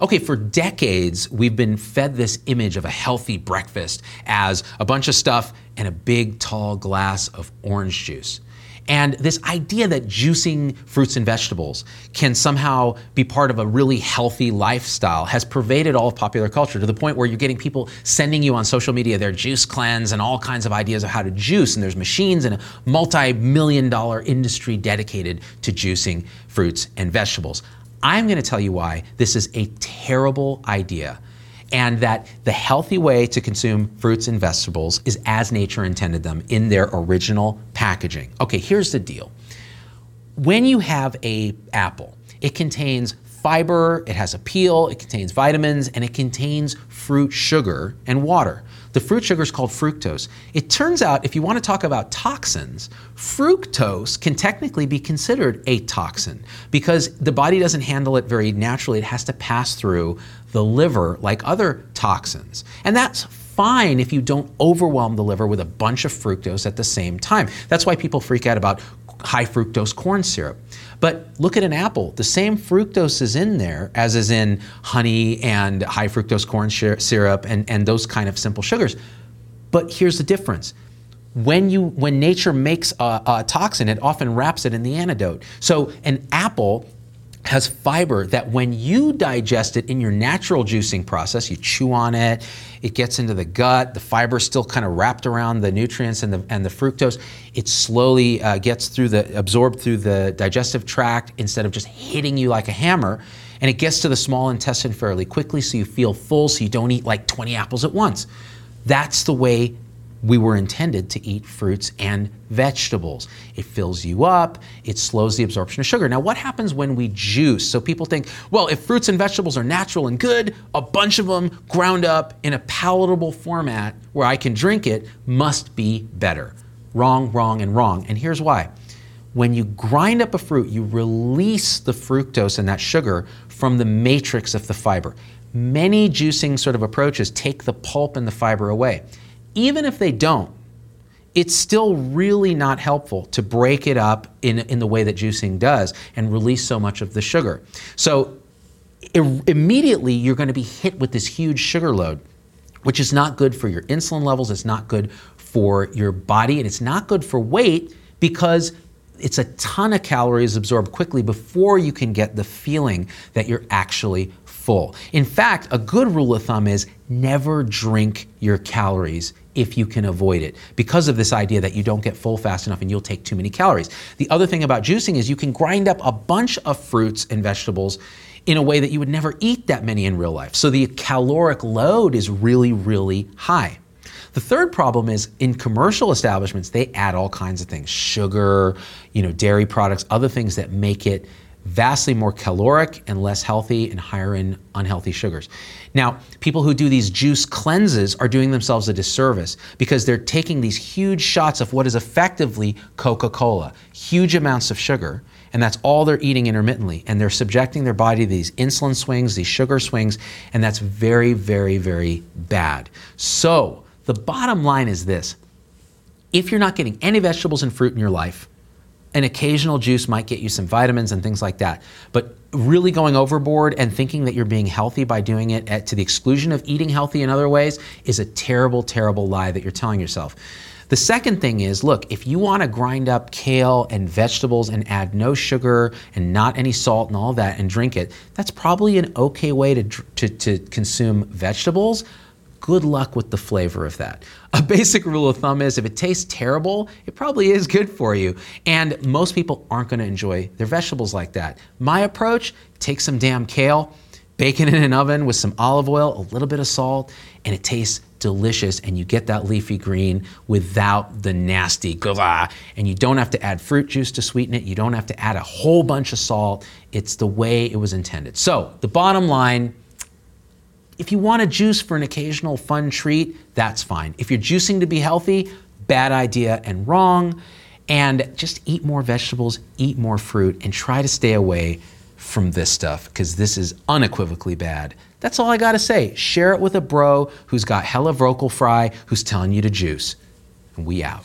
Okay, for decades, we've been fed this image of a healthy breakfast as a bunch of stuff and a big, tall glass of orange juice. And this idea that juicing fruits and vegetables can somehow be part of a really healthy lifestyle has pervaded all of popular culture to the point where you're getting people sending you on social media their juice cleanse and all kinds of ideas of how to juice. And there's machines and a multi million dollar industry dedicated to juicing fruits and vegetables. I'm going to tell you why this is a terrible idea and that the healthy way to consume fruits and vegetables is as nature intended them in their original packaging. Okay, here's the deal. When you have a apple, it contains fiber, it has a peel, it contains vitamins, and it contains fruit sugar and water. The fruit sugar is called fructose. It turns out, if you want to talk about toxins, fructose can technically be considered a toxin because the body doesn't handle it very naturally. It has to pass through the liver like other toxins. And that's fine if you don't overwhelm the liver with a bunch of fructose at the same time. That's why people freak out about high fructose corn syrup. But look at an apple. The same fructose is in there as is in honey and high fructose corn syrup and, and those kind of simple sugars. But here's the difference. When, you, when nature makes a, a toxin, it often wraps it in the antidote. So an apple has fiber that when you digest it in your natural juicing process, you chew on it, it gets into the gut, the fiber is still kind of wrapped around the nutrients and the, and the fructose, it slowly uh, gets through the, absorbed through the digestive tract instead of just hitting you like a hammer. And it gets to the small intestine fairly quickly so you feel full so you don't eat like 20 apples at once. That's the way we were intended to eat fruits and vegetables. It fills you up, it slows the absorption of sugar. Now, what happens when we juice? So people think, well, if fruits and vegetables are natural and good, a bunch of them ground up in a palatable format where I can drink it must be better. Wrong, wrong, and wrong. And here's why. When you grind up a fruit, you release the fructose and that sugar from the matrix of the fiber. Many juicing sort of approaches take the pulp and the fiber away even if they don't, it's still really not helpful to break it up in, in the way that juicing does and release so much of the sugar. So immediately you're going to be hit with this huge sugar load, which is not good for your insulin levels, it's not good for your body, and it's not good for weight because it's a ton of calories absorbed quickly before you can get the feeling that you're actually full. In fact, a good rule of thumb is never drink your calories if you can avoid it because of this idea that you don't get full fast enough and you'll take too many calories. The other thing about juicing is you can grind up a bunch of fruits and vegetables in a way that you would never eat that many in real life. So the caloric load is really, really high. The third problem is in commercial establishments, they add all kinds of things sugar, you know, dairy products, other things that make it vastly more caloric and less healthy and higher in unhealthy sugars. Now, people who do these juice cleanses are doing themselves a disservice because they're taking these huge shots of what is effectively Coca Cola, huge amounts of sugar, and that's all they're eating intermittently. And they're subjecting their body to these insulin swings, these sugar swings, and that's very, very, very bad. So, the bottom line is this if you're not getting any vegetables and fruit in your life, an occasional juice might get you some vitamins and things like that. But really going overboard and thinking that you're being healthy by doing it at, to the exclusion of eating healthy in other ways is a terrible, terrible lie that you're telling yourself. The second thing is look, if you want to grind up kale and vegetables and add no sugar and not any salt and all that and drink it, that's probably an okay way to, to, to consume vegetables good luck with the flavor of that. A basic rule of thumb is if it tastes terrible, it probably is good for you. And most people aren't going to enjoy their vegetables like that. My approach take some damn kale, bake it in an oven with some olive oil, a little bit of salt, and it tastes delicious and you get that leafy green without the nasty glah. And you don't have to add fruit juice to sweeten it. You don't have to add a whole bunch of salt. It's the way it was intended. So, the bottom line if you want to juice for an occasional fun treat, that's fine. If you're juicing to be healthy, bad idea and wrong. And just eat more vegetables, eat more fruit, and try to stay away from this stuff because this is unequivocally bad. That's all I got to say. Share it with a bro who's got hella vocal fry who's telling you to juice. And we out.